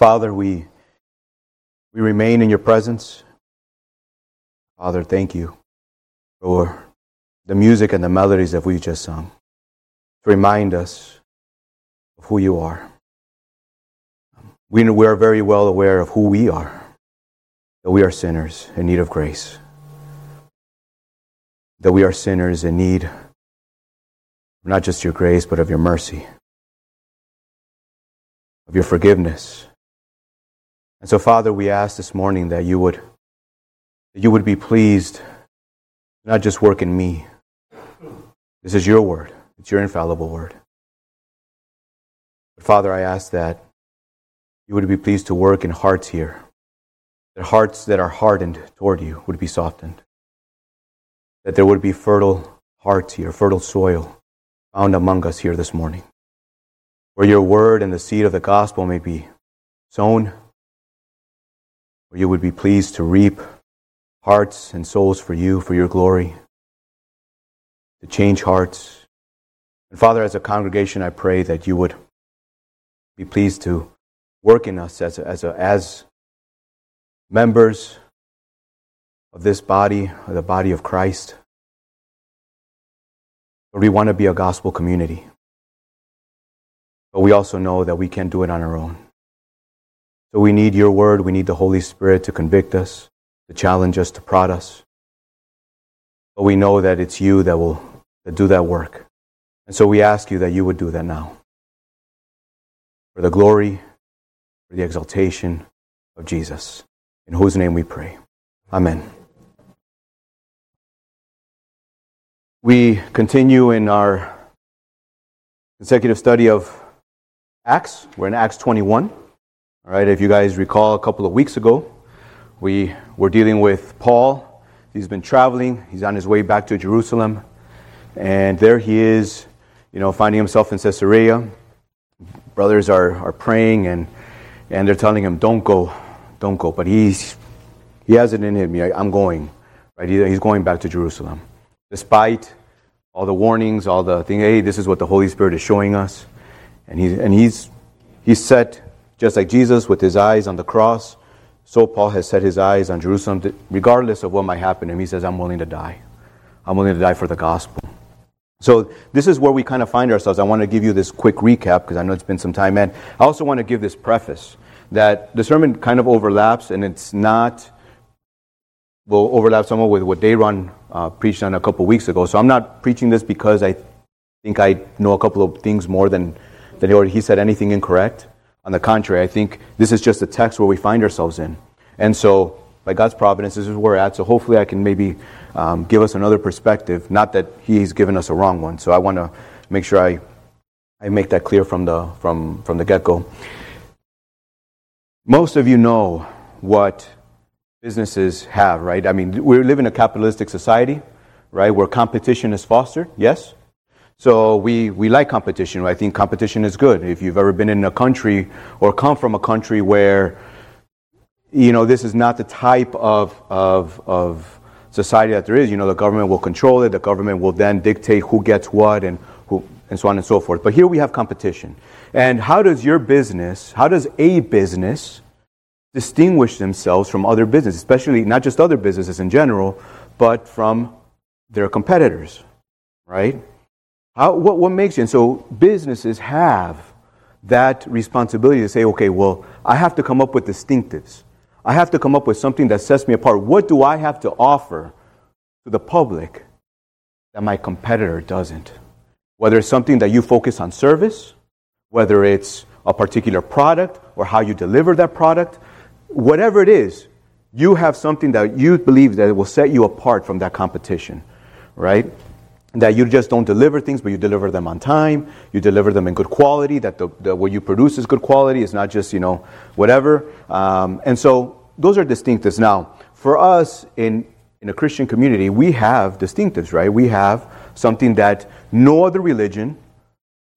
Father, we, we remain in your presence. Father, thank you for the music and the melodies that we just sung to remind us of who you are. We, we are very well aware of who we are, that we are sinners in need of grace, that we are sinners in need not just your grace, but of your mercy, of your forgiveness. And so, Father, we ask this morning that you would, that you would be pleased, not just work in me. This is your word. It's your infallible word. But Father, I ask that you would be pleased to work in hearts here, that hearts that are hardened toward you would be softened, that there would be fertile hearts here, fertile soil found among us here this morning, where your word and the seed of the gospel may be sown, you would be pleased to reap hearts and souls for you, for your glory, to change hearts and Father, as a congregation, I pray that you would be pleased to work in us as, a, as, a, as members of this body, of the body of Christ. Lord, we want to be a gospel community. But we also know that we can't do it on our own. So we need your word. We need the Holy Spirit to convict us, to challenge us, to prod us. But we know that it's you that will that do that work. And so we ask you that you would do that now. For the glory, for the exaltation of Jesus, in whose name we pray. Amen. We continue in our consecutive study of Acts. We're in Acts 21. All right, if you guys recall a couple of weeks ago, we were dealing with Paul. He's been traveling, he's on his way back to Jerusalem, and there he is you know, finding himself in Caesarea. Brothers are, are praying and, and they're telling him, don't go, don't go. But he's, he has it in him, I'm going. Right? He's going back to Jerusalem. Despite all the warnings, all the thing, hey, this is what the Holy Spirit is showing us. And, he's and he's, he's set, just like Jesus, with his eyes on the cross. So Paul has set his eyes on Jerusalem, regardless of what might happen to him. He says, I'm willing to die. I'm willing to die for the gospel. So this is where we kind of find ourselves. I want to give you this quick recap because I know it's been some time. And I also want to give this preface that the sermon kind of overlaps and it's not, will overlap somewhat with what Dayron uh, preached on a couple weeks ago. So I'm not preaching this because I think I know a couple of things more than, than he, he said anything incorrect. On the contrary, I think this is just a text where we find ourselves in. And so, by God's providence, this is where we're at. So hopefully I can maybe um, give us another perspective. Not that he's given us a wrong one. So I want to make sure I, I make that clear from the, from, from the get go. Most of you know what businesses have, right? I mean, we live in a capitalistic society, right, where competition is fostered, yes? So we, we like competition. I think competition is good. If you've ever been in a country or come from a country where, you know, this is not the type of, of, of society that there is, you know, the government will control it, the government will then dictate who gets what and who, and so on and so forth. But here we have competition. And how does your business, how does a business distinguish themselves from other businesses, especially not just other businesses in general, but from their competitors, right? How, what, what makes you? And so businesses have that responsibility to say, okay, well, I have to come up with distinctives. I have to come up with something that sets me apart. What do I have to offer to the public that my competitor doesn't? Whether it's something that you focus on service, whether it's a particular product or how you deliver that product, whatever it is, you have something that you believe that will set you apart from that competition, right? That you just don't deliver things, but you deliver them on time. You deliver them in good quality. That the, the what you produce is good quality. It's not just you know whatever. Um, and so those are distinctives. Now, for us in in a Christian community, we have distinctives, right? We have something that no other religion,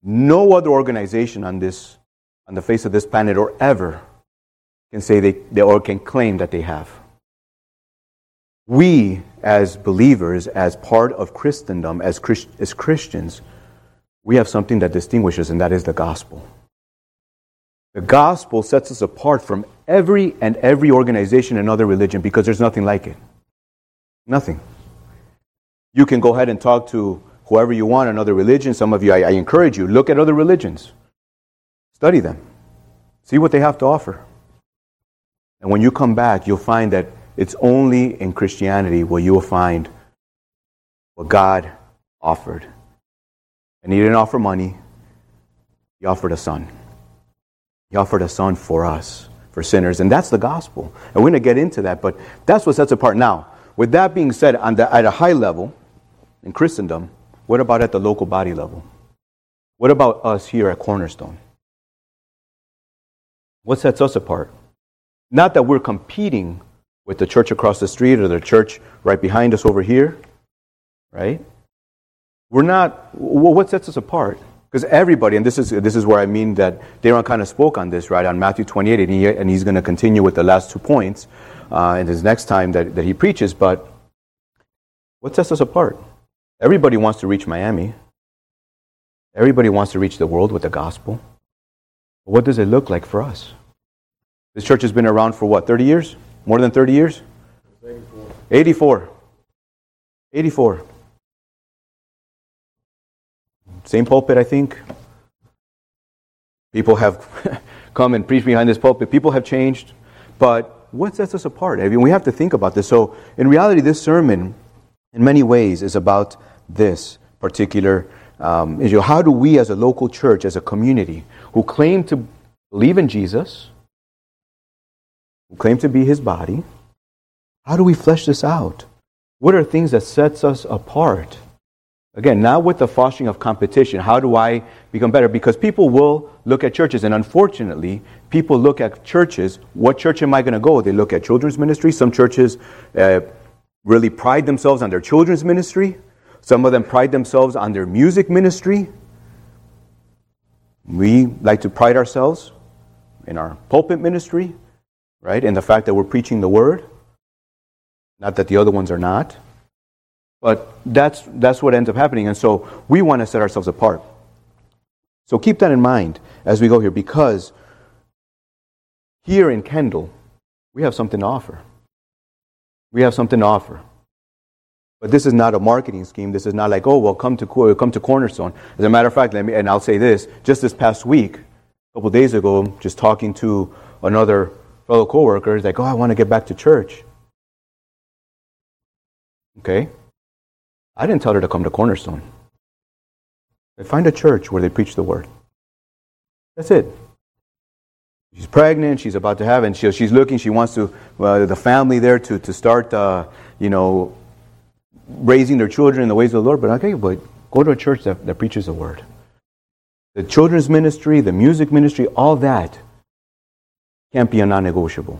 no other organization on this on the face of this planet or ever can say they, they or can claim that they have we as believers, as part of Christendom, as, Christ, as Christians, we have something that distinguishes, and that is the gospel. The gospel sets us apart from every and every organization and other religion because there's nothing like it. Nothing. You can go ahead and talk to whoever you want in other religions. Some of you, I, I encourage you, look at other religions, study them, see what they have to offer. And when you come back, you'll find that it's only in Christianity where you will find what God offered. And He didn't offer money, He offered a Son. He offered a Son for us, for sinners. And that's the gospel. And we're going to get into that, but that's what sets apart. Now, with that being said, the, at a high level in Christendom, what about at the local body level? What about us here at Cornerstone? What sets us apart? Not that we're competing with the church across the street or the church right behind us over here, right? We're not, well, what sets us apart? Because everybody, and this is, this is where I mean that Dayron kind of spoke on this, right, on Matthew 28, and, he, and he's going to continue with the last two points uh, in his next time that, that he preaches, but what sets us apart? Everybody wants to reach Miami. Everybody wants to reach the world with the gospel. What does it look like for us? This church has been around for what, 30 years? More than 30 years? 84. 84. 84. Same pulpit, I think. People have come and preached behind this pulpit. People have changed. But what sets us apart? I mean, we have to think about this. So, in reality, this sermon, in many ways, is about this particular um, issue. How do we, as a local church, as a community, who claim to believe in Jesus, claim to be his body, how do we flesh this out? What are things that sets us apart? Again, not with the fostering of competition. How do I become better? Because people will look at churches, and unfortunately, people look at churches. What church am I going to go? They look at children's ministry. Some churches uh, really pride themselves on their children's ministry. Some of them pride themselves on their music ministry. We like to pride ourselves in our pulpit ministry, right? In the fact that we're preaching the word. Not that the other ones are not. But that's, that's what ends up happening. And so we want to set ourselves apart. So keep that in mind as we go here because here in Kendall, we have something to offer. We have something to offer. But this is not a marketing scheme. This is not like, oh, well, come to, come to Cornerstone. As a matter of fact, let me, and I'll say this, just this past week, a couple days ago, just talking to another fellow coworker, he's like, oh, I want to get back to church. Okay? I didn't tell her to come to Cornerstone. They find a church where they preach the word. That's it. She's pregnant. She's about to have, and she, she's looking. She wants to uh, the family there to to start, uh, you know, raising their children in the ways of the Lord. But okay, but go to a church that, that preaches the word. The children's ministry, the music ministry, all that can't be a non negotiable.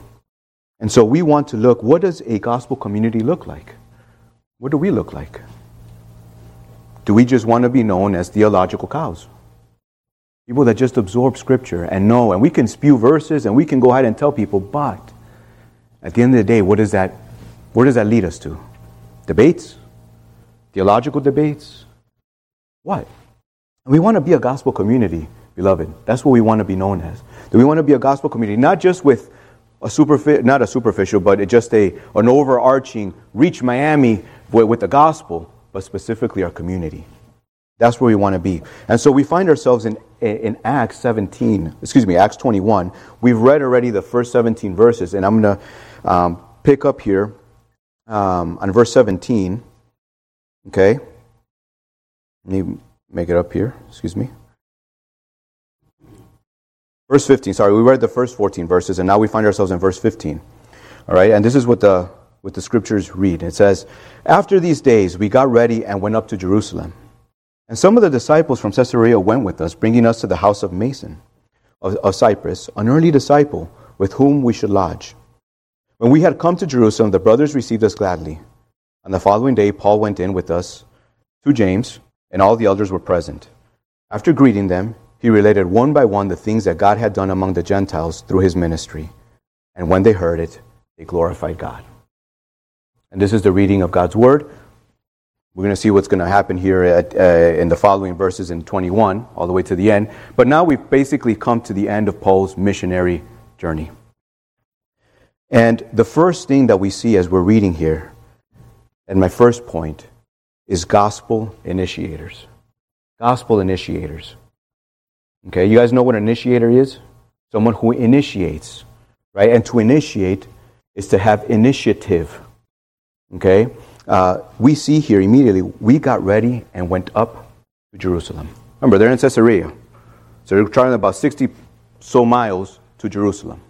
And so we want to look what does a gospel community look like? What do we look like? Do we just want to be known as theological cows? People that just absorb scripture and know, and we can spew verses and we can go ahead and tell people, but at the end of the day, what does that, where does that lead us to? Debates? Theological debates? What? We want to be a gospel community, beloved. That's what we want to be known as. Do we want to be a gospel community, not just with a superficial, not a superficial, but just a an overarching reach Miami with, with the gospel, but specifically our community. That's where we want to be. And so we find ourselves in, in Acts 17, excuse me, Acts 21. We've read already the first 17 verses, and I'm going to um, pick up here um, on verse 17. Okay? Let me make it up here. Excuse me. Verse 15. Sorry, we read the first 14 verses, and now we find ourselves in verse 15. All right, and this is what the what the scriptures read. It says, After these days we got ready and went up to Jerusalem. And some of the disciples from Caesarea went with us, bringing us to the house of Mason of, of Cyprus, an early disciple with whom we should lodge. When we had come to Jerusalem, the brothers received us gladly. On the following day, Paul went in with us to James, and all the elders were present. After greeting them, he related one by one the things that God had done among the Gentiles through his ministry. And when they heard it, they glorified God. And this is the reading of God's word. We're going to see what's going to happen here at, uh, in the following verses in 21, all the way to the end. But now we've basically come to the end of Paul's missionary journey. And the first thing that we see as we're reading here, and my first point, is gospel initiators. Gospel initiators. Okay, you guys know what an initiator is? Someone who initiates, right? And to initiate is to have initiative. Okay? Uh, we see here immediately, we got ready and went up to Jerusalem. Remember, they're in Caesarea. So they're traveling about 60 so miles to Jerusalem.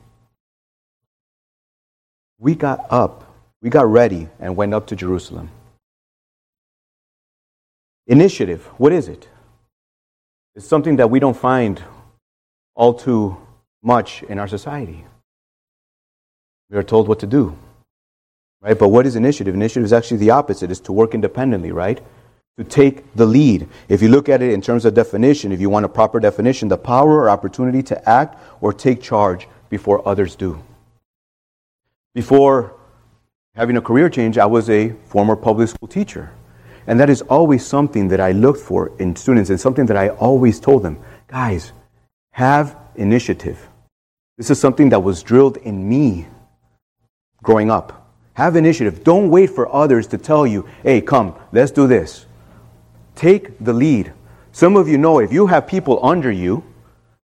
We got up, we got ready and went up to Jerusalem. Initiative, what is it? It's something that we don't find all too much in our society. We are told what to do. Right? But what is initiative? Initiative is actually the opposite, is to work independently, right? To take the lead. If you look at it in terms of definition, if you want a proper definition, the power or opportunity to act or take charge before others do. Before having a career change, I was a former public school teacher. And that is always something that I looked for in students and something that I always told them guys, have initiative. This is something that was drilled in me growing up. Have initiative. Don't wait for others to tell you, hey, come, let's do this. Take the lead. Some of you know if you have people under you,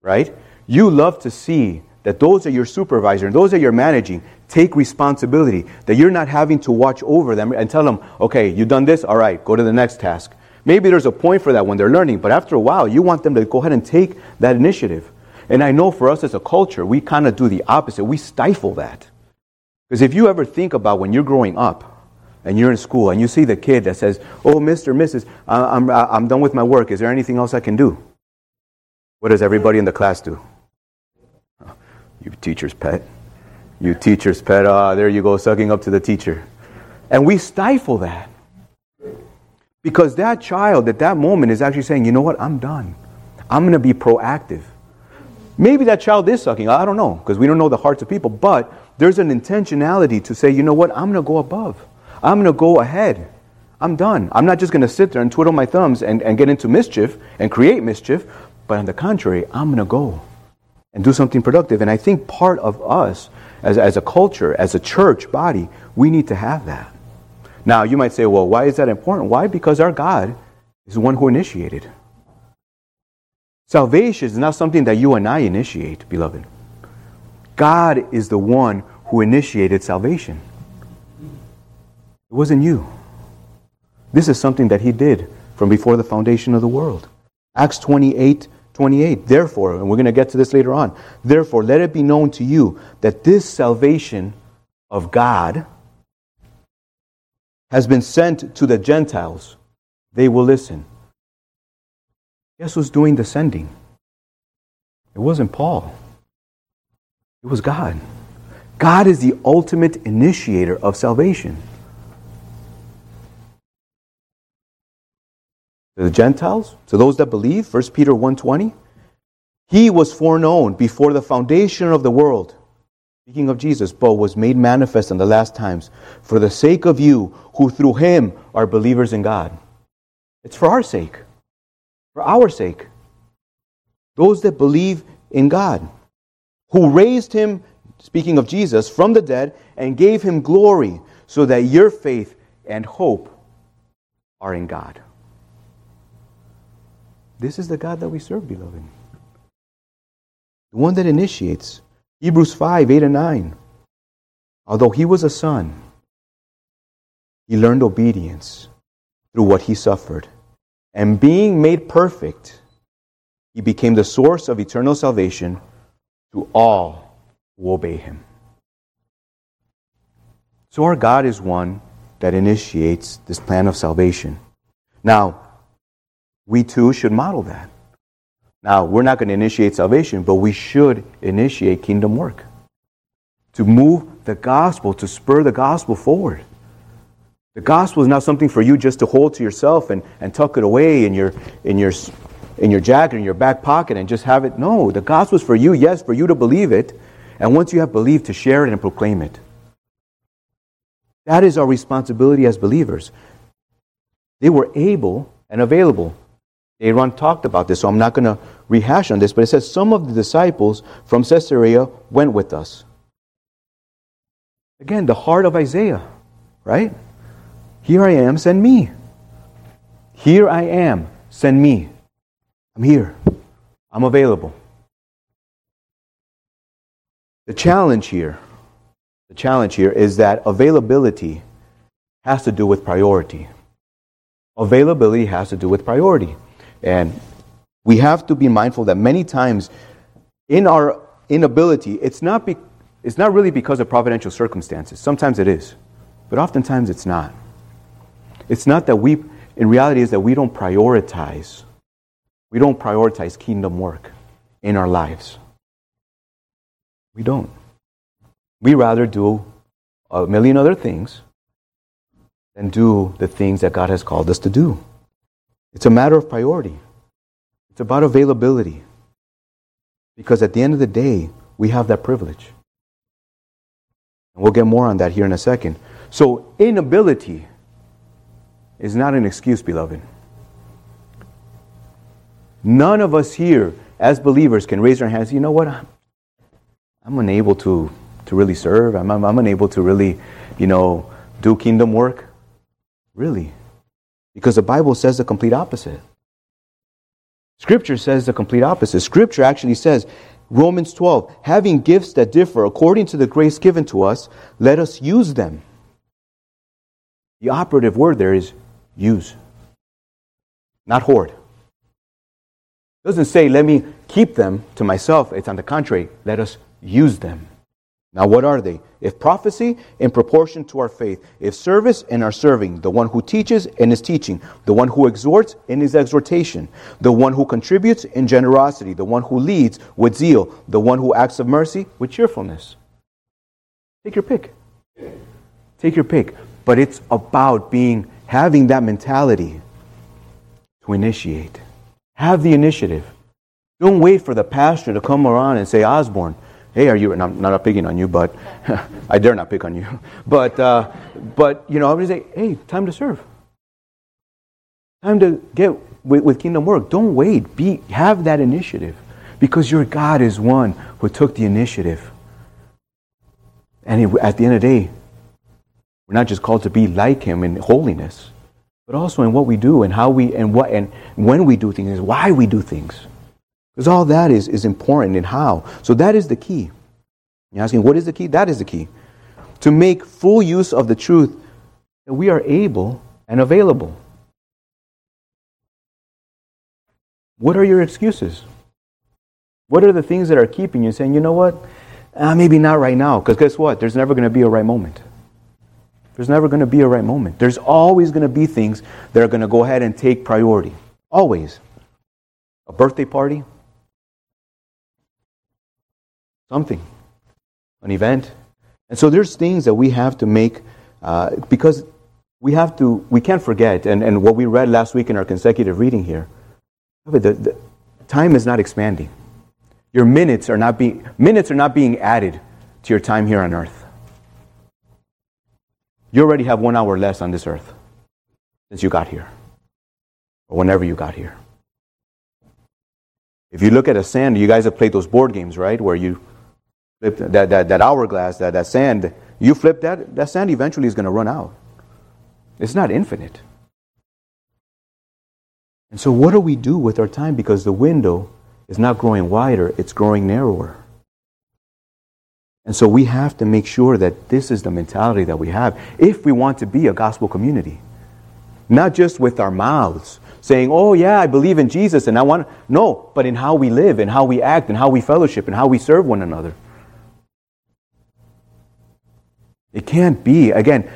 right, you love to see that those are your supervisor and those are your managing take responsibility, that you're not having to watch over them and tell them, okay, you've done this, all right, go to the next task. Maybe there's a point for that when they're learning, but after a while, you want them to go ahead and take that initiative. And I know for us as a culture, we kind of do the opposite. We stifle that. Because if you ever think about when you're growing up and you're in school and you see the kid that says, Oh, Mr., Mrs., I'm, I'm done with my work. Is there anything else I can do? What does everybody in the class do? You teacher's pet. You teacher's pet. Ah, there you go, sucking up to the teacher. And we stifle that. Because that child at that moment is actually saying, you know what, I'm done. I'm going to be proactive. Maybe that child is sucking. I don't know, because we don't know the hearts of people. But there's an intentionality to say, you know what, I'm going to go above. I'm going to go ahead. I'm done. I'm not just going to sit there and twiddle my thumbs and, and get into mischief and create mischief. But on the contrary, I'm going to go and do something productive. And I think part of us as, as a culture, as a church body, we need to have that. Now, you might say, well, why is that important? Why? Because our God is the one who initiated. Salvation is not something that you and I initiate, beloved. God is the one who initiated salvation. It wasn't you. This is something that He did from before the foundation of the world. Acts 28 28. Therefore, and we're going to get to this later on, therefore, let it be known to you that this salvation of God has been sent to the Gentiles. They will listen. Guess who's doing the sending? It wasn't Paul, it was God. God is the ultimate initiator of salvation. To the Gentiles, to those that believe, 1 Peter 1.20, he was foreknown before the foundation of the world, speaking of Jesus, but was made manifest in the last times for the sake of you who through him are believers in God. It's for our sake, for our sake. Those that believe in God, who raised him, speaking of Jesus, from the dead and gave him glory, so that your faith and hope are in God. This is the God that we serve, beloved. The one that initiates. Hebrews 5 8 and 9. Although he was a son, he learned obedience through what he suffered. And being made perfect, he became the source of eternal salvation to all who obey him. So our God is one that initiates this plan of salvation. Now, we too should model that. Now, we're not going to initiate salvation, but we should initiate kingdom work to move the gospel, to spur the gospel forward. The gospel is not something for you just to hold to yourself and, and tuck it away in your, in, your, in your jacket, in your back pocket, and just have it. No, the gospel is for you, yes, for you to believe it. And once you have believed, to share it and proclaim it. That is our responsibility as believers. They were able and available. Aaron talked about this, so I'm not going to rehash on this, but it says some of the disciples from Caesarea went with us. Again, the heart of Isaiah, right? Here I am, send me. Here I am, send me. I'm here. I'm available. The challenge here, the challenge here is that availability has to do with priority. Availability has to do with priority. And we have to be mindful that many times in our inability, it's not, be, it's not really because of providential circumstances. Sometimes it is, but oftentimes it's not. It's not that we, in reality, is that we don't prioritize. We don't prioritize kingdom work in our lives. We don't. We rather do a million other things than do the things that God has called us to do. It's a matter of priority. It's about availability. Because at the end of the day, we have that privilege. And we'll get more on that here in a second. So, inability is not an excuse, beloved. None of us here, as believers, can raise our hands. You know what? I'm unable to, to really serve. I'm, I'm, I'm unable to really, you know, do kingdom work. Really? Because the Bible says the complete opposite. Scripture says the complete opposite. Scripture actually says, Romans 12, having gifts that differ according to the grace given to us, let us use them. The operative word there is use, not hoard. It doesn't say, let me keep them to myself. It's on the contrary, let us use them. Now, what are they? If prophecy, in proportion to our faith. If service, in our serving. The one who teaches, in his teaching. The one who exhorts, in his exhortation. The one who contributes, in generosity. The one who leads, with zeal. The one who acts of mercy, with cheerfulness. Take your pick. Take your pick. But it's about being, having that mentality to initiate. Have the initiative. Don't wait for the pastor to come around and say, Osborne, hey, are you, and I'm not picking on you, but I dare not pick on you. But, uh, but you know, I would say, hey, time to serve. Time to get with, with kingdom work. Don't wait. Be, have that initiative because your God is one who took the initiative. And at the end of the day, we're not just called to be like him in holiness, but also in what we do and how we and what and when we do things, why we do things. Because all that is, is important in how. So that is the key. You're asking, what is the key? That is the key. To make full use of the truth that we are able and available. What are your excuses? What are the things that are keeping you saying, you know what? Uh, maybe not right now. Because guess what? There's never going to be a right moment. There's never going to be a right moment. There's always going to be things that are going to go ahead and take priority. Always. A birthday party, something, an event. And so there's things that we have to make uh, because we have to, we can't forget, and, and what we read last week in our consecutive reading here, the, the time is not expanding. Your minutes are not being minutes are not being added to your time here on earth. You already have one hour less on this earth since you got here, or whenever you got here. If you look at a sand, you guys have played those board games, right? Where you that, that, that hourglass, that, that sand, you flip that, that sand eventually is going to run out. It's not infinite. And so, what do we do with our time? Because the window is not growing wider, it's growing narrower. And so, we have to make sure that this is the mentality that we have if we want to be a gospel community. Not just with our mouths, saying, Oh, yeah, I believe in Jesus and I want. No, but in how we live, and how we act, and how we fellowship, and how we serve one another. It can't be. Again,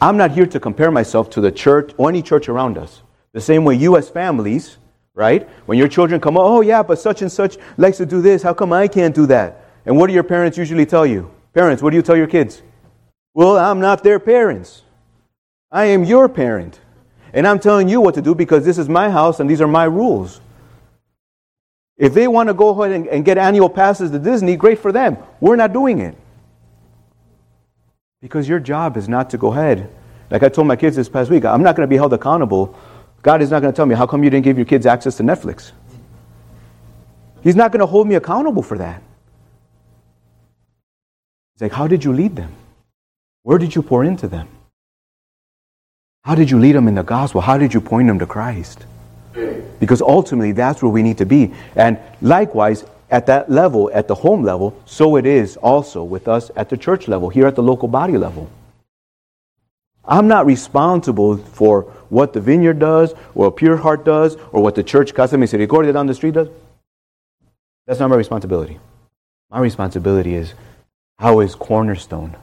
I'm not here to compare myself to the church or any church around us. The same way you, as families, right? When your children come, oh, yeah, but such and such likes to do this. How come I can't do that? And what do your parents usually tell you? Parents, what do you tell your kids? Well, I'm not their parents. I am your parent. And I'm telling you what to do because this is my house and these are my rules. If they want to go ahead and, and get annual passes to Disney, great for them. We're not doing it. Because your job is not to go ahead Like I told my kids this past week, I'm not going to be held accountable. God is not going to tell me, how come you didn't give your kids access to Netflix? He's not going to hold me accountable for that. He's like, how did you lead them? Where did you pour into them? How did you lead them in the gospel? How did you point them to Christ? Because ultimately, that's where we need to be. And likewise, at that level, at the home level, so it is also with us at the church level, here at the local body level. I'm not responsible for what the vineyard does, or Pure Heart does, or what the church Casa Misericordia down the street does. That's not my responsibility. My responsibility is how is Cornerstone?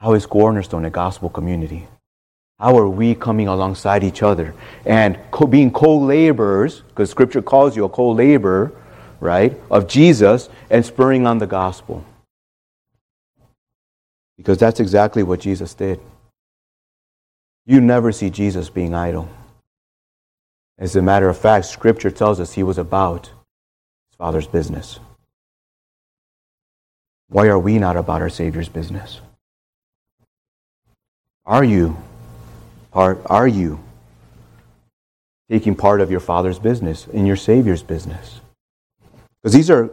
How is Cornerstone a gospel community? How are we coming alongside each other and co- being co laborers, because Scripture calls you a co laborer, right, of Jesus and spurring on the gospel? Because that's exactly what Jesus did. You never see Jesus being idle. As a matter of fact, Scripture tells us he was about his Father's business. Why are we not about our Savior's business? Are you part are you taking part of your father's business in your savior's business? Because these are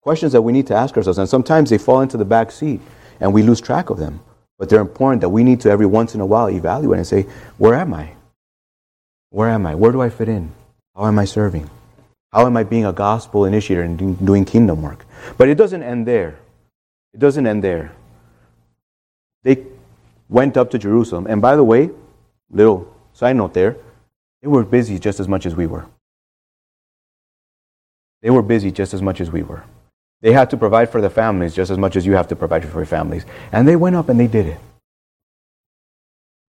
questions that we need to ask ourselves and sometimes they fall into the back seat and we lose track of them. But they're important that we need to every once in a while evaluate and say, where am I? Where am I? Where do I fit in? How am I serving? How am I being a gospel initiator and doing kingdom work? But it doesn't end there. It doesn't end there. They went up to Jerusalem. And by the way, little side note there, they were busy just as much as we were. They were busy just as much as we were. They had to provide for their families just as much as you have to provide for your families. And they went up and they did it.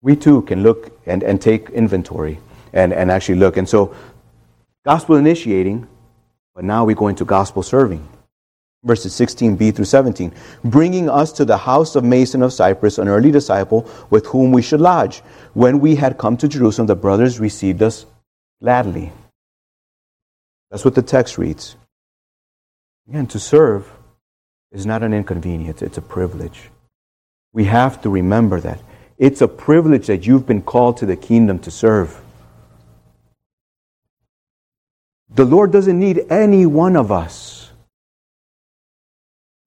We too can look and, and take inventory and, and actually look. And so, gospel initiating, but now we go into gospel serving verses 16b through 17, bringing us to the house of Mason of Cyprus, an early disciple with whom we should lodge. When we had come to Jerusalem, the brothers received us gladly. That's what the text reads. Again, to serve is not an inconvenience, it's a privilege. We have to remember that. It's a privilege that you've been called to the kingdom to serve. The Lord doesn't need any one of us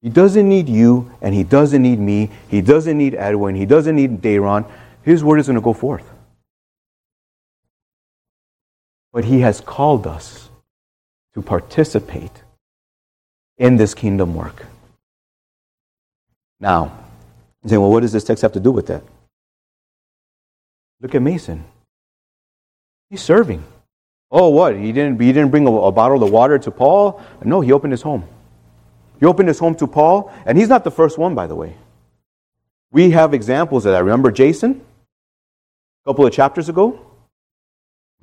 he doesn't need you, and He doesn't need me. He doesn't need Edwin. He doesn't need Dayron. His word is going to go forth. But He has called us to participate in this kingdom work. Now, you say, well, what does this text have to do with that? Look at Mason. He's serving. Oh, what? He didn't, he didn't bring a, a bottle of water to Paul? No, he opened his home. He opened his home to Paul, and he's not the first one, by the way. We have examples of that. Remember Jason? A couple of chapters ago?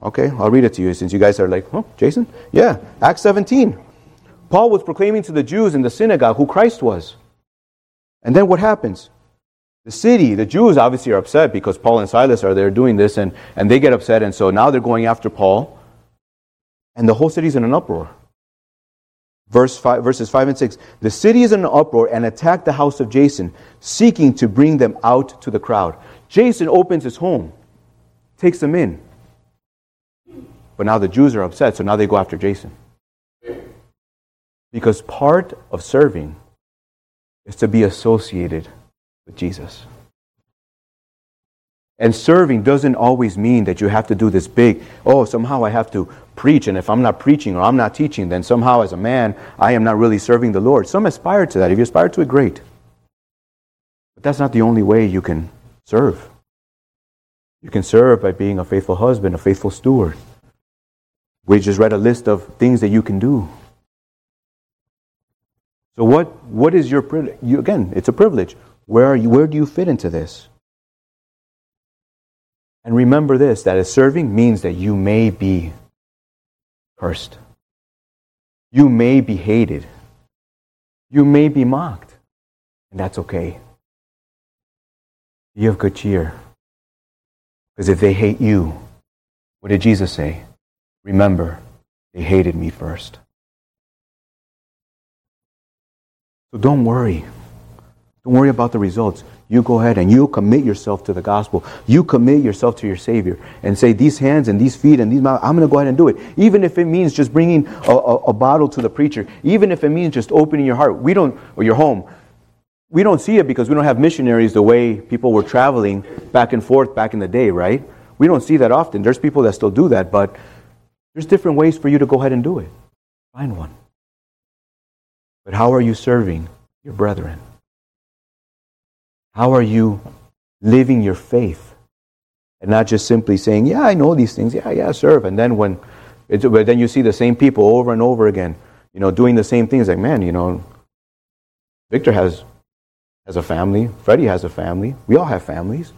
Okay, I'll read it to you since you guys are like, oh, Jason? Yeah, Acts 17. Paul was proclaiming to the Jews in the synagogue who Christ was. And then what happens? The city, the Jews obviously are upset because Paul and Silas are there doing this, and, and they get upset, and so now they're going after Paul. And the whole city's in an uproar. Verse five, verses 5 and 6 The city is in an uproar and attacked the house of Jason, seeking to bring them out to the crowd. Jason opens his home, takes them in. But now the Jews are upset, so now they go after Jason. Because part of serving is to be associated with Jesus. And serving doesn't always mean that you have to do this big, oh, somehow I have to preach, and if I'm not preaching or I'm not teaching, then somehow as a man, I am not really serving the Lord. Some aspire to that. If you aspire to it, great. But that's not the only way you can serve. You can serve by being a faithful husband, a faithful steward. We just read a list of things that you can do. So what, what is your privilege? You, again, it's a privilege. Where, are you, where do you fit into this? And remember this that as serving means that you may be cursed. You may be hated. You may be mocked. And that's okay. Be of good cheer. Because if they hate you, what did Jesus say? Remember, they hated me first. So don't worry. Don't worry about the results. You go ahead and you commit yourself to the gospel. You commit yourself to your Savior and say, These hands and these feet and these mouths, I'm going to go ahead and do it. Even if it means just bringing a, a, a, bottle to the preacher, even if it means just opening your heart, we don't, or your home. We don't see it because we don't have missionaries the way people were traveling back and forth back in the day, right? We don't see that often. There's people that still do that, but there's different ways for you to go ahead and do it. Find one. But how are you serving your brethren? How are you living your faith? And not just simply saying, yeah, I know these things. Yeah, yeah, serve. And then when, but then you see the same people over and over again, you know, doing the same things. Like, man, you know, Victor has, has a family. Freddie has a family. We all have families.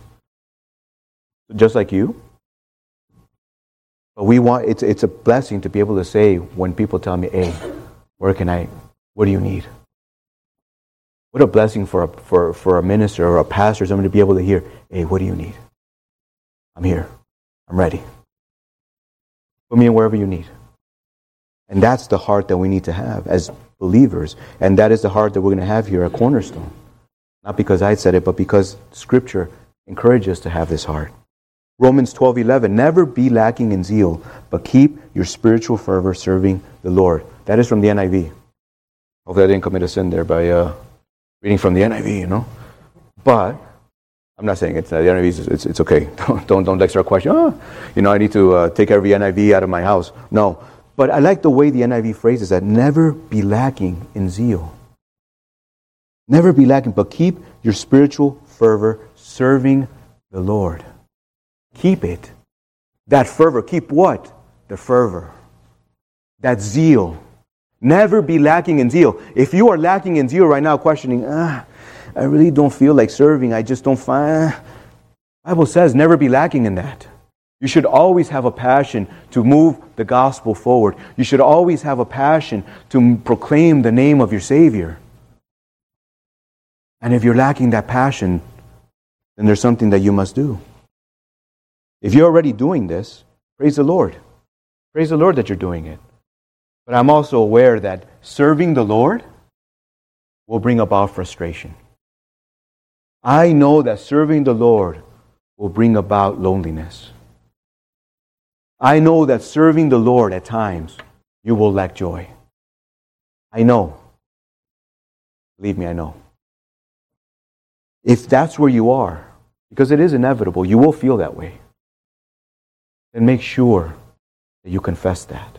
Just like you. But we want, it's, it's a blessing to be able to say when people tell me, hey, where can I, what do you need? What a blessing for a, for, for a minister or a pastor, someone to be able to hear, hey, what do you need? I'm here. I'm ready. Put me in wherever you need. And that's the heart that we need to have as believers. And that is the heart that we're going to have here at Cornerstone. Not because I said it, but because Scripture encourages us to have this heart. Romans 12 11, never be lacking in zeal, but keep your spiritual fervor serving the Lord. That is from the NIV. Hopefully, I didn't commit a sin there by uh, reading from the NIV, you know. But I'm not saying it's uh, the NIV. Is, it's, it's okay. Don't don't don't extra question. Oh, you know, I need to uh, take every NIV out of my house. No, but I like the way the NIV phrases that. Never be lacking in zeal. Never be lacking, but keep your spiritual fervor serving the Lord. Keep it. That fervor. Keep what? The fervor. That zeal Never be lacking in zeal. If you are lacking in zeal right now, questioning, ah, I really don't feel like serving, I just don't find. Bible says never be lacking in that. You should always have a passion to move the gospel forward. You should always have a passion to proclaim the name of your Savior. And if you're lacking that passion, then there's something that you must do. If you're already doing this, praise the Lord. Praise the Lord that you're doing it. But I'm also aware that serving the Lord will bring about frustration. I know that serving the Lord will bring about loneliness. I know that serving the Lord at times you will lack joy. I know. Believe me, I know. If that's where you are, because it is inevitable, you will feel that way, then make sure that you confess that.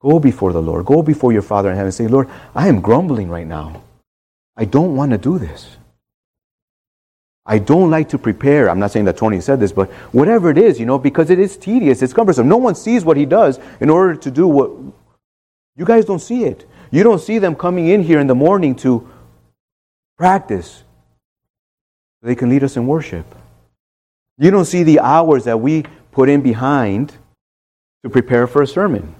Go before the Lord. Go before your Father in heaven and say, Lord, I am grumbling right now. I don't want to do this. I don't like to prepare. I'm not saying that Tony said this, but whatever it is, you know, because it is tedious, it's cumbersome. No one sees what he does in order to do what. You guys don't see it. You don't see them coming in here in the morning to practice. They can lead us in worship. You don't see the hours that we put in behind to prepare for a sermon.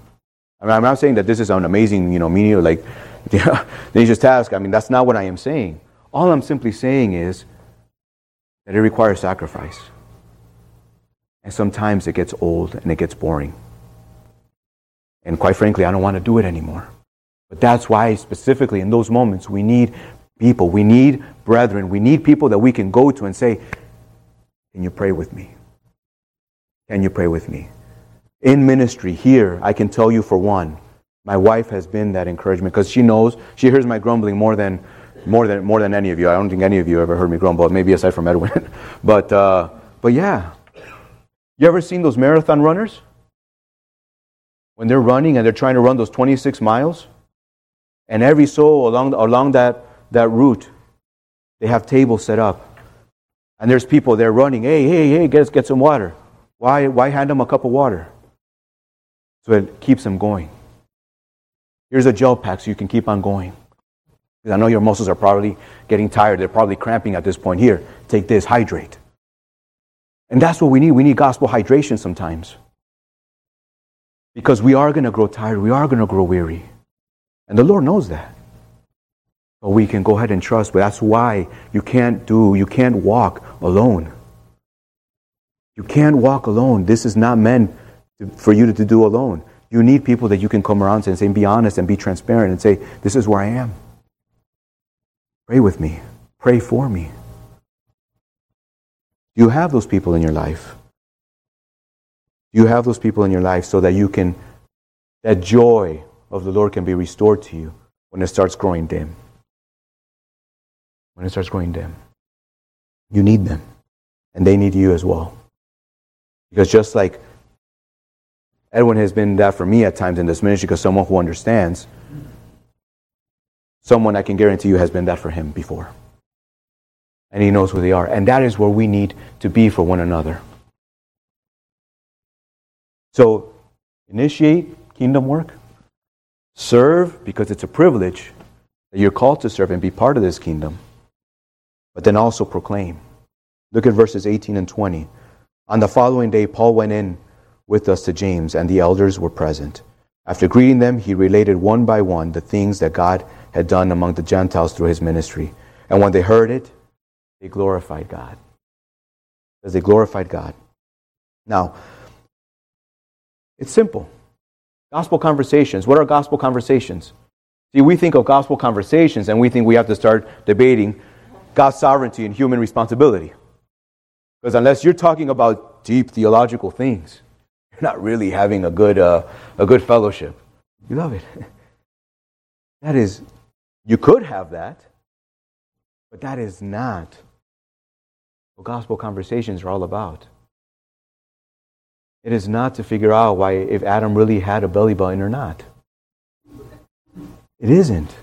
I mean, I'm not saying that this is an amazing, you know, meaning like the just task. I mean, that's not what I am saying. All I'm simply saying is that it requires sacrifice. And sometimes it gets old and it gets boring. And quite frankly, I don't want to do it anymore. But that's why, specifically in those moments, we need people. We need brethren. We need people that we can go to and say, Can you pray with me? Can you pray with me? in ministry here, I can tell you for one, my wife has been that encouragement because she knows, she hears my grumbling more than, more than, more than any of you. I don't think any of you ever heard me grumble, maybe aside from Edwin. but, uh, but yeah. You ever seen those marathon runners? When they're running and they're trying to run those 26 miles? And every soul along, along that, that route, they have tables set up. And there's people there running, hey, hey, hey, get, get some water. Why, why hand them a cup of water? So it keeps them going. Here's a gel pack so you can keep on going. Because I know your muscles are probably getting tired. They're probably cramping at this point. Here, take this, hydrate. And that's what we need. We need gospel hydration sometimes. Because we are going to grow tired. We are going to grow weary. And the Lord knows that. But we can go ahead and trust. But that's why you can't do, you can't walk alone. You can't walk alone. This is not meant for you to do alone. You need people that you can come around to and say, be honest and be transparent and say, this is where I am. Pray with me. Pray for me. You have those people in your life. You have those people in your life so that you can, that joy of the Lord can be restored to you when it starts growing dim. When it starts growing dim. You need them. And they need you as well. Because just like Edwin has been that for me at times in this ministry, because someone who understands, someone I can guarantee you has been that for him before. And he knows who they are. And that is where we need to be for one another. So, initiate kingdom work. Serve because it's a privilege that you're called to serve and be part of this kingdom. But then also proclaim. Look at verses 18 and 20. On the following day, Paul went in with us to James, and the elders were present. After greeting them, he related one by one the things that God had done among the Gentiles through his ministry. And when they heard it, they glorified God. As they glorified God. Now, it's simple. Gospel conversations. What are gospel conversations? See, we think of gospel conversations and we think we have to start debating God's sovereignty and human responsibility. Because unless you're talking about deep theological things, you're not really having a good, uh, a good fellowship. You love it. That is, you could have that, but that is not what gospel conversations are all about. It is not to figure out why if Adam really had a belly button or not. It isn't.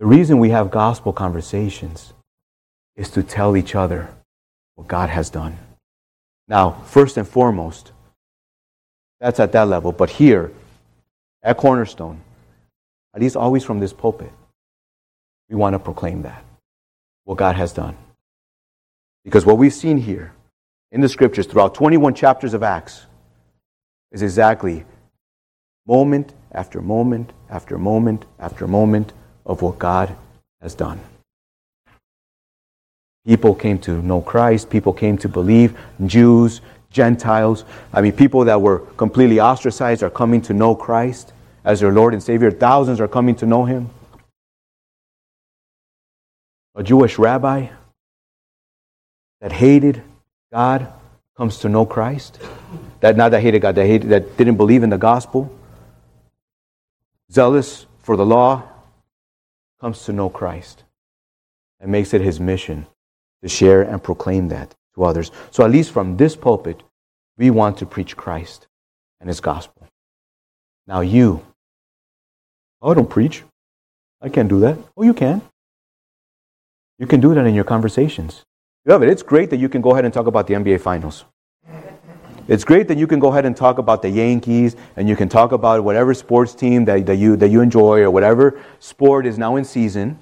The reason we have gospel conversations is to tell each other what God has done. Now, first and foremost, that's at that level. But here, at Cornerstone, at least always from this pulpit, we want to proclaim that, what God has done. Because what we've seen here in the scriptures throughout 21 chapters of Acts is exactly moment after moment after moment after moment of what God has done. People came to know Christ. People came to believe. Jews, Gentiles. I mean, people that were completely ostracized are coming to know Christ as their Lord and Savior. Thousands are coming to know Him. A Jewish rabbi that hated God comes to know Christ. That not that hated God, that hated, that didn't believe in the gospel. Zealous for the law comes to know Christ and makes it his mission to share and proclaim that to others. So, at least from this pulpit, we want to preach Christ and his gospel. Now, you, oh, I don't preach. I can't do that. Oh, you can. You can do that in your conversations. You have it. It's great that you can go ahead and talk about the NBA Finals. It's great that you can go ahead and talk about the Yankees and you can talk about whatever sports team that, that, you, that you enjoy or whatever sport is now in season.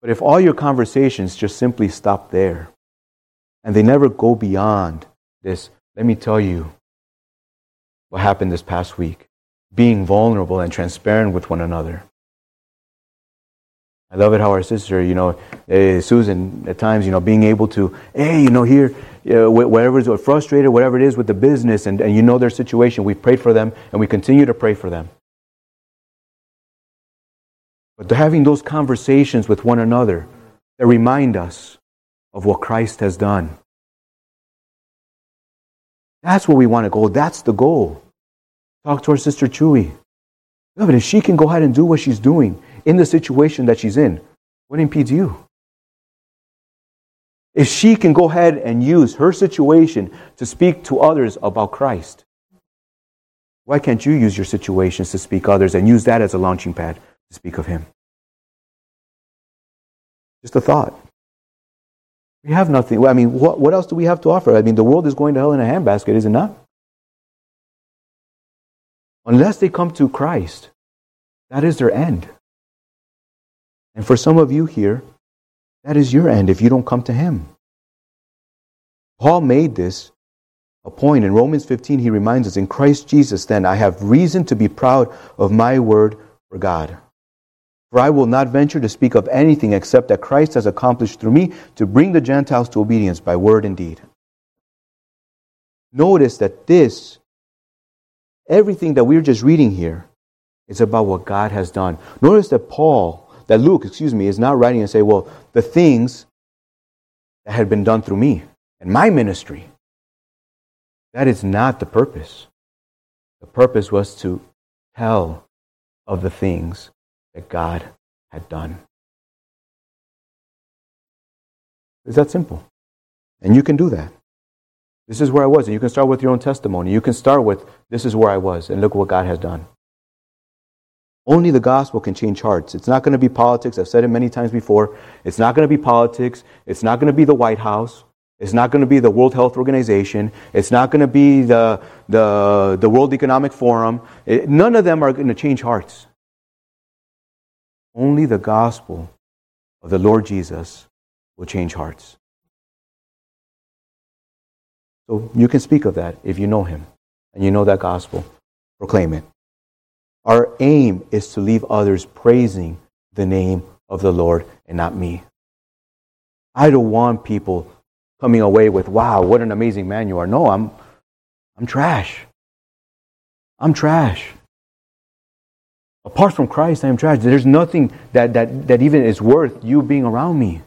But if all your conversations just simply stop there and they never go beyond this, let me tell you what happened this past week being vulnerable and transparent with one another. I love it how our sister, you know, uh, Susan, at times, you know, being able to, hey, you know, here, uh, whatever is frustrated, whatever it is with the business, and, and you know their situation, We've prayed for them and we continue to pray for them. But having those conversations with one another that remind us of what Christ has done. That's where we want to go. That's the goal. Talk to our sister Chewy. but if she can go ahead and do what she's doing in the situation that she's in, what impedes you? If she can go ahead and use her situation to speak to others about Christ, why can't you use your situations to speak others and use that as a launching pad to speak of Him. Just a thought. We have nothing. I mean, what, what else do we have to offer? I mean, the world is going to hell in a handbasket, is it not? Unless they come to Christ, that is their end. And for some of you here, that is your end if you don't come to Him. Paul made this a point. In Romans 15, he reminds us, In Christ Jesus, then, I have reason to be proud of my word for God. For I will not venture to speak of anything except that Christ has accomplished through me to bring the Gentiles to obedience by word and deed. Notice that this, everything that we're just reading here, is about what God has done. Notice that Paul that Luke, excuse me, is not writing and say, well, the things that had been done through me and my ministry. That is not the purpose. The purpose was to tell of the things that God had done. It's that simple. And you can do that. This is where I was. And you can start with your own testimony. You can start with, this is where I was, and look what God has done. Only the gospel can change hearts. It's not going to be politics. I've said it many times before. It's not going to be politics. It's not going to be the White House. It's not going to be the World Health Organization. It's not going to be the, the, the World Economic Forum. It, none of them are going to change hearts. Only the gospel of the Lord Jesus will change hearts. So you can speak of that if you know Him and you know that gospel. Proclaim it. Our aim is to leave others praising the name of the Lord and not me. I don't want people coming away with, wow, what an amazing man you are. No, I'm, I'm trash. I'm trash. Apart from Christ, I am trash. There's nothing that, that, that even is worth you being around me.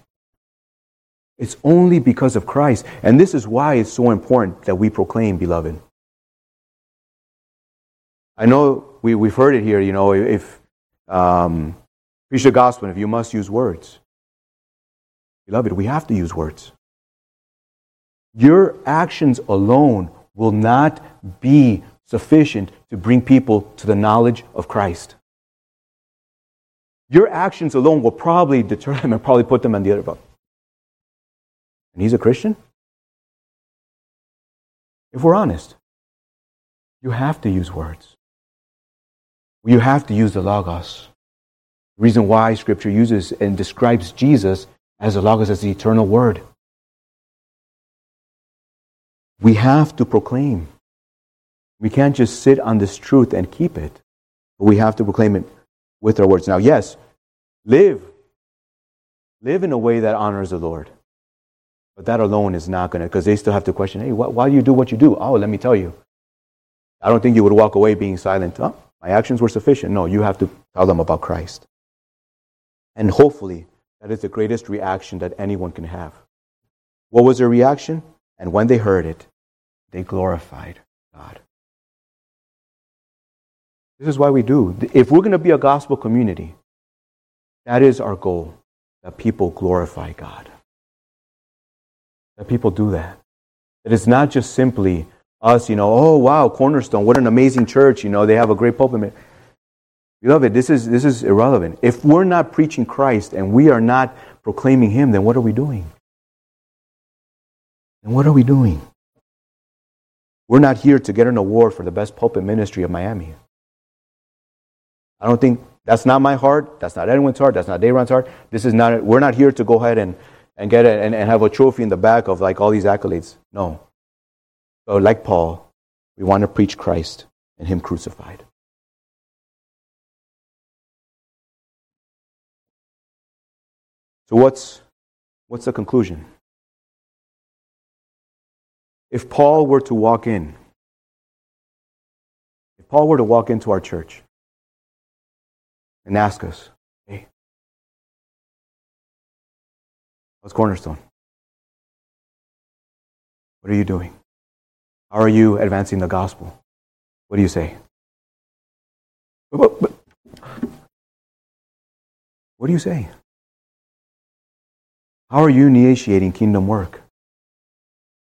It's only because of Christ. And this is why it's so important that we proclaim, beloved. I know we, we've heard it here, you know, if um, preach the gospel, if you must use words. Beloved, we have to use words. Your actions alone will not be sufficient to bring people to the knowledge of Christ. Your actions alone will probably deter them and probably put them on the other boat. And he's a Christian? If we're honest, you have to use words. You have to use the Logos. The reason why Scripture uses and describes Jesus as the Logos as the eternal Word. We have to proclaim. We can't just sit on this truth and keep it. We have to proclaim it with our words. Now, yes, live. Live in a way that honors the Lord. But that alone is not going to, because they still have to question, hey, why, why do you do what you do? Oh, let me tell you. I don't think you would walk away being silent. Oh, my actions were sufficient. No, you have to tell them about Christ. And hopefully, that is the greatest reaction that anyone can have. What was their reaction? And when they heard it, they glorified God. This is why we do. If we're going to be a gospel community, that is our goal that people glorify God. That people do that. That it's not just simply us, you know, oh wow, Cornerstone, what an amazing church, you know, they have a great pulpit. Beloved, this is this is irrelevant. If we're not preaching Christ and we are not proclaiming Him, then what are we doing? And what are we doing? We're not here to get an award for the best pulpit ministry of Miami. I don't think that's not my heart. That's not anyone's heart. That's not Dayron's heart. This is not. We're not here to go ahead and and get it and, and have a trophy in the back of like all these accolades. No. So like Paul, we want to preach Christ and Him crucified. So what's what's the conclusion? If Paul were to walk in, if Paul were to walk into our church and ask us, hey, what's Cornerstone? What are you doing? How are you advancing the gospel? What do you say? What do you say? How are you initiating kingdom work?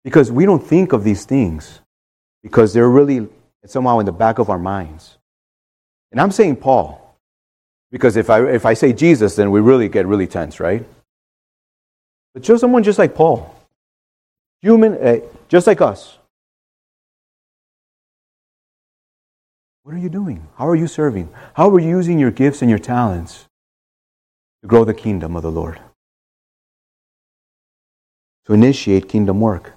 Because we don't think of these things because they're really somehow in the back of our minds. And I'm saying Paul because if I, if I say Jesus, then we really get really tense, right? But just someone just like Paul, human, uh, just like us. What are you doing? How are you serving? How are you using your gifts and your talents to grow the kingdom of the Lord? To initiate kingdom work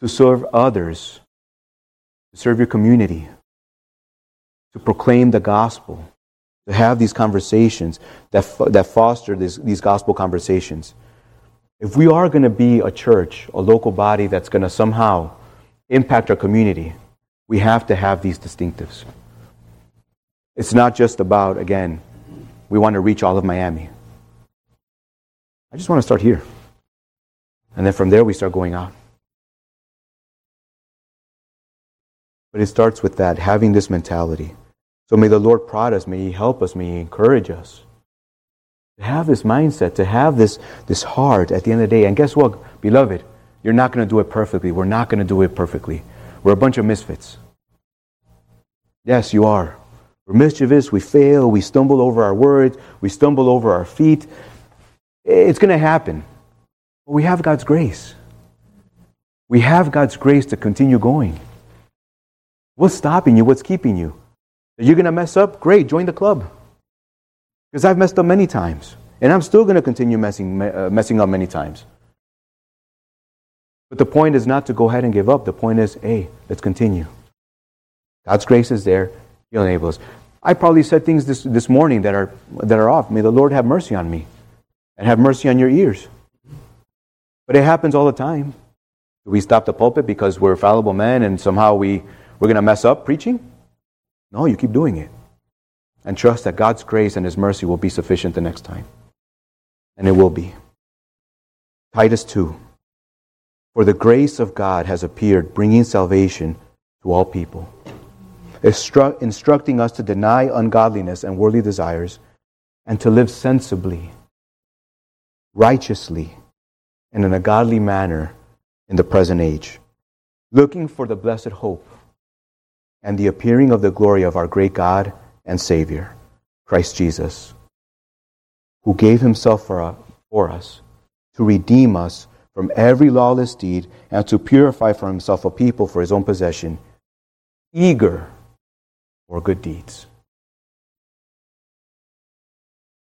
to serve others, to serve your community, to proclaim the gospel, have these conversations that, that foster this, these gospel conversations. If we are going to be a church, a local body that's going to somehow impact our community, we have to have these distinctives. It's not just about, again, we want to reach all of Miami. I just want to start here. And then from there, we start going out. But it starts with that, having this mentality. So may the Lord prod us, may He help us, may He encourage us. To have this mindset, to have this, this heart at the end of the day. And guess what, beloved? You're not going to do it perfectly. We're not going to do it perfectly. We're a bunch of misfits. Yes, you are. We're mischievous, we fail, we stumble over our words, we stumble over our feet. It's going to happen. But we have God's grace. We have God's grace to continue going. What's stopping you? What's keeping you? Are you going to mess up? Great, join the club. Because I've messed up many times. And I'm still going to continue messing, uh, messing up many times. But the point is not to go ahead and give up. The point is, hey, let's continue. God's grace is there. He'll enable us. I probably said things this, this morning that are, that are off. May the Lord have mercy on me and have mercy on your ears. But it happens all the time. Do we stop the pulpit because we're fallible men and somehow we, we're going to mess up preaching? No, you keep doing it. And trust that God's grace and His mercy will be sufficient the next time. And it will be. Titus 2. For the grace of God has appeared, bringing salvation to all people, Instru- instructing us to deny ungodliness and worldly desires, and to live sensibly, righteously, and in a godly manner in the present age, looking for the blessed hope and the appearing of the glory of our great God and Savior, Christ Jesus, who gave himself for, for us to redeem us from every lawless deed and to purify for himself a people for his own possession, eager for good deeds.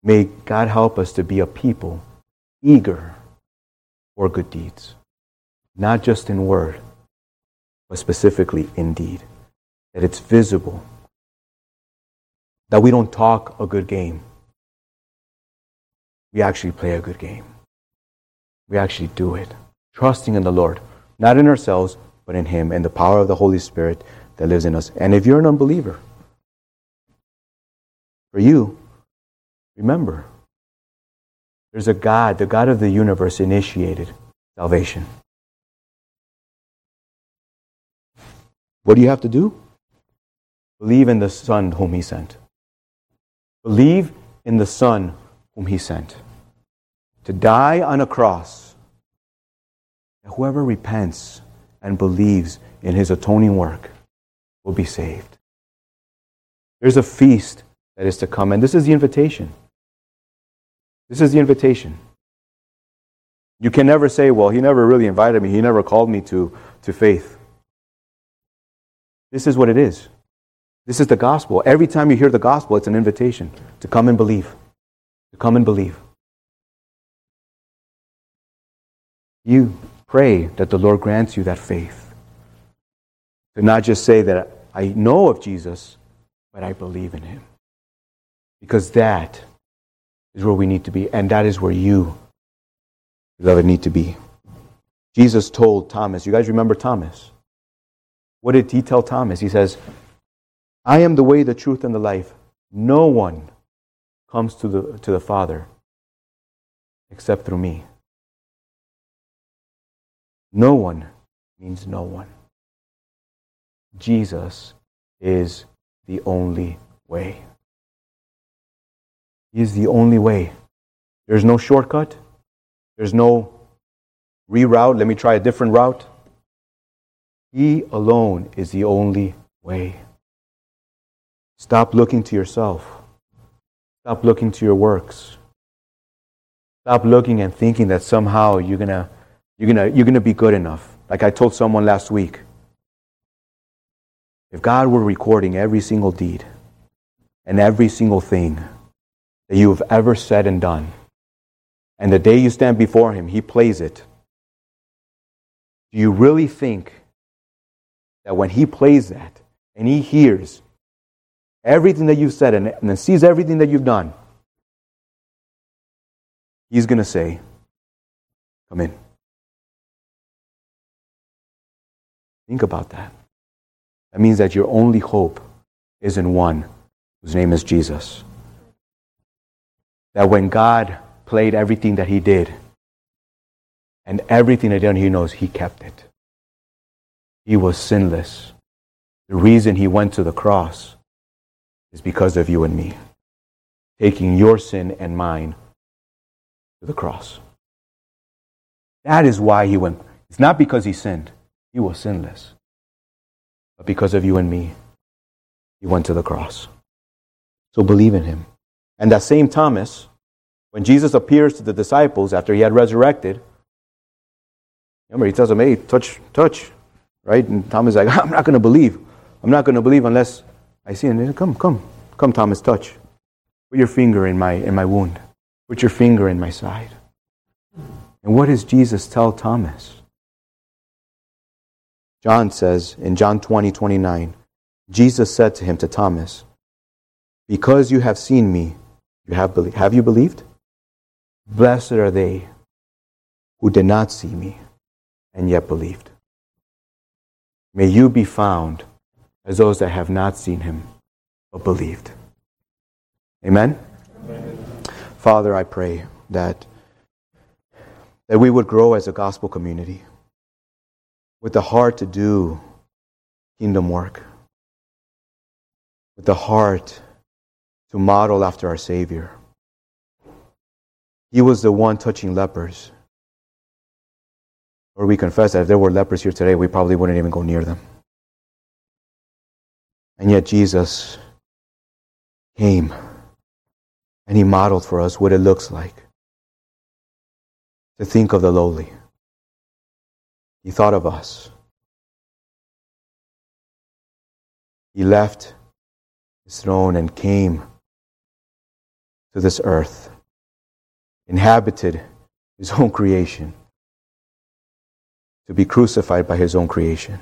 May God help us to be a people eager for good deeds, not just in word, but specifically in deed that it's visible, that we don't talk a good game. We actually play a good game. We actually do it, trusting in the Lord, not in ourselves, but in Him and the power of the Holy Spirit that lives in us. And if you're an unbeliever, for you, remember, there's a God, the God of the universe initiated salvation. What do you have to do? Believe in the Son whom He sent. Believe in the Son whom He sent. To die on a cross. Whoever repents and believes in His atoning work will be saved. There's a feast that is to come, and this is the invitation. This is the invitation. You can never say, well, he never really invited me, he never called me to, to faith. This is what it is. This is the gospel. Every time you hear the gospel, it's an invitation to come and believe. To come and believe. You pray that the Lord grants you that faith. To not just say that I know of Jesus, but I believe in him. Because that is where we need to be, and that is where you, beloved, need to be. Jesus told Thomas, you guys remember Thomas? What did he tell Thomas? He says, I am the way, the truth, and the life. No one comes to the, to the Father except through me. No one means no one. Jesus is the only way. He is the only way. There's no shortcut. There's no reroute. Let me try a different route. He alone is the only way. Stop looking to yourself. Stop looking to your works. Stop looking and thinking that somehow you're gonna you're gonna you're gonna be good enough. Like I told someone last week. If God were recording every single deed and every single thing that you have ever said and done, and the day you stand before Him, He plays it, do you really think that when He plays that and He hears everything that you've said and, and sees everything that you've done, he's going to say, Come in. Think about that. That means that your only hope is in one whose name is Jesus. that when God played everything that he did, and everything that he knows he kept it. He was sinless. The reason he went to the cross is because of you and me, taking your sin and mine to the cross. That is why he went. It's not because he sinned, he was sinless. But because of you and me, he went to the cross. So believe in him. And that same Thomas, when Jesus appears to the disciples after he had resurrected, remember he tells them, hey, touch, touch. Right? And Thomas is like, I'm not going to believe. I'm not going to believe unless I see and him. Come, come, come, Thomas, touch. Put your finger in my, in my wound. Put your finger in my side. And what does Jesus tell Thomas? John says in John 20, 29, Jesus said to him, to Thomas, Because you have seen me, you have believed. Have you believed? Blessed are they who did not see me and yet believed. May you be found as those that have not seen him but believed. Amen? Amen. Father, I pray that, that we would grow as a gospel community with the heart to do kingdom work, with the heart to model after our Savior. He was the one touching lepers. Or we confess that if there were lepers here today, we probably wouldn't even go near them. And yet Jesus came and he modeled for us what it looks like to think of the lowly. He thought of us. He left his throne and came to this earth, inhabited his own creation, to be crucified by his own creation.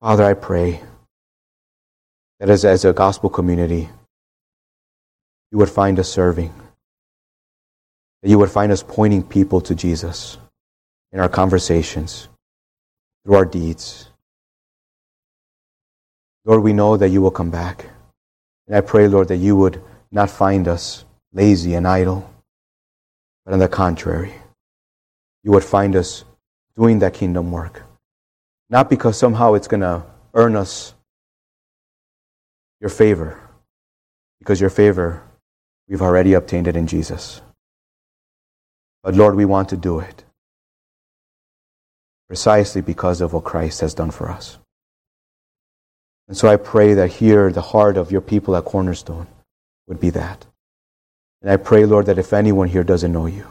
Father, I pray that as, as a gospel community, you would find us serving. That you would find us pointing people to Jesus in our conversations, through our deeds. Lord, we know that you will come back. And I pray, Lord, that you would not find us lazy and idle, but on the contrary, you would find us doing that kingdom work. Not because somehow it's going to earn us your favor, because your favor We've already obtained it in Jesus. But Lord, we want to do it precisely because of what Christ has done for us. And so I pray that here the heart of your people at Cornerstone would be that. And I pray, Lord, that if anyone here doesn't know you,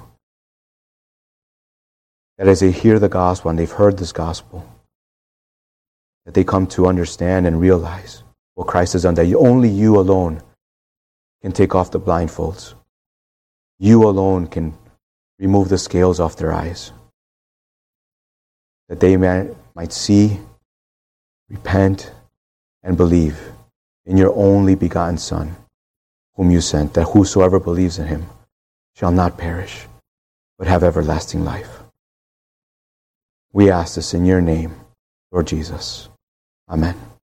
that as they hear the gospel and they've heard this gospel, that they come to understand and realize what Christ has done, that only you alone can take off the blindfolds. You alone can remove the scales off their eyes. That they might see, repent, and believe in your only begotten Son, whom you sent, that whosoever believes in him shall not perish, but have everlasting life. We ask this in your name, Lord Jesus. Amen.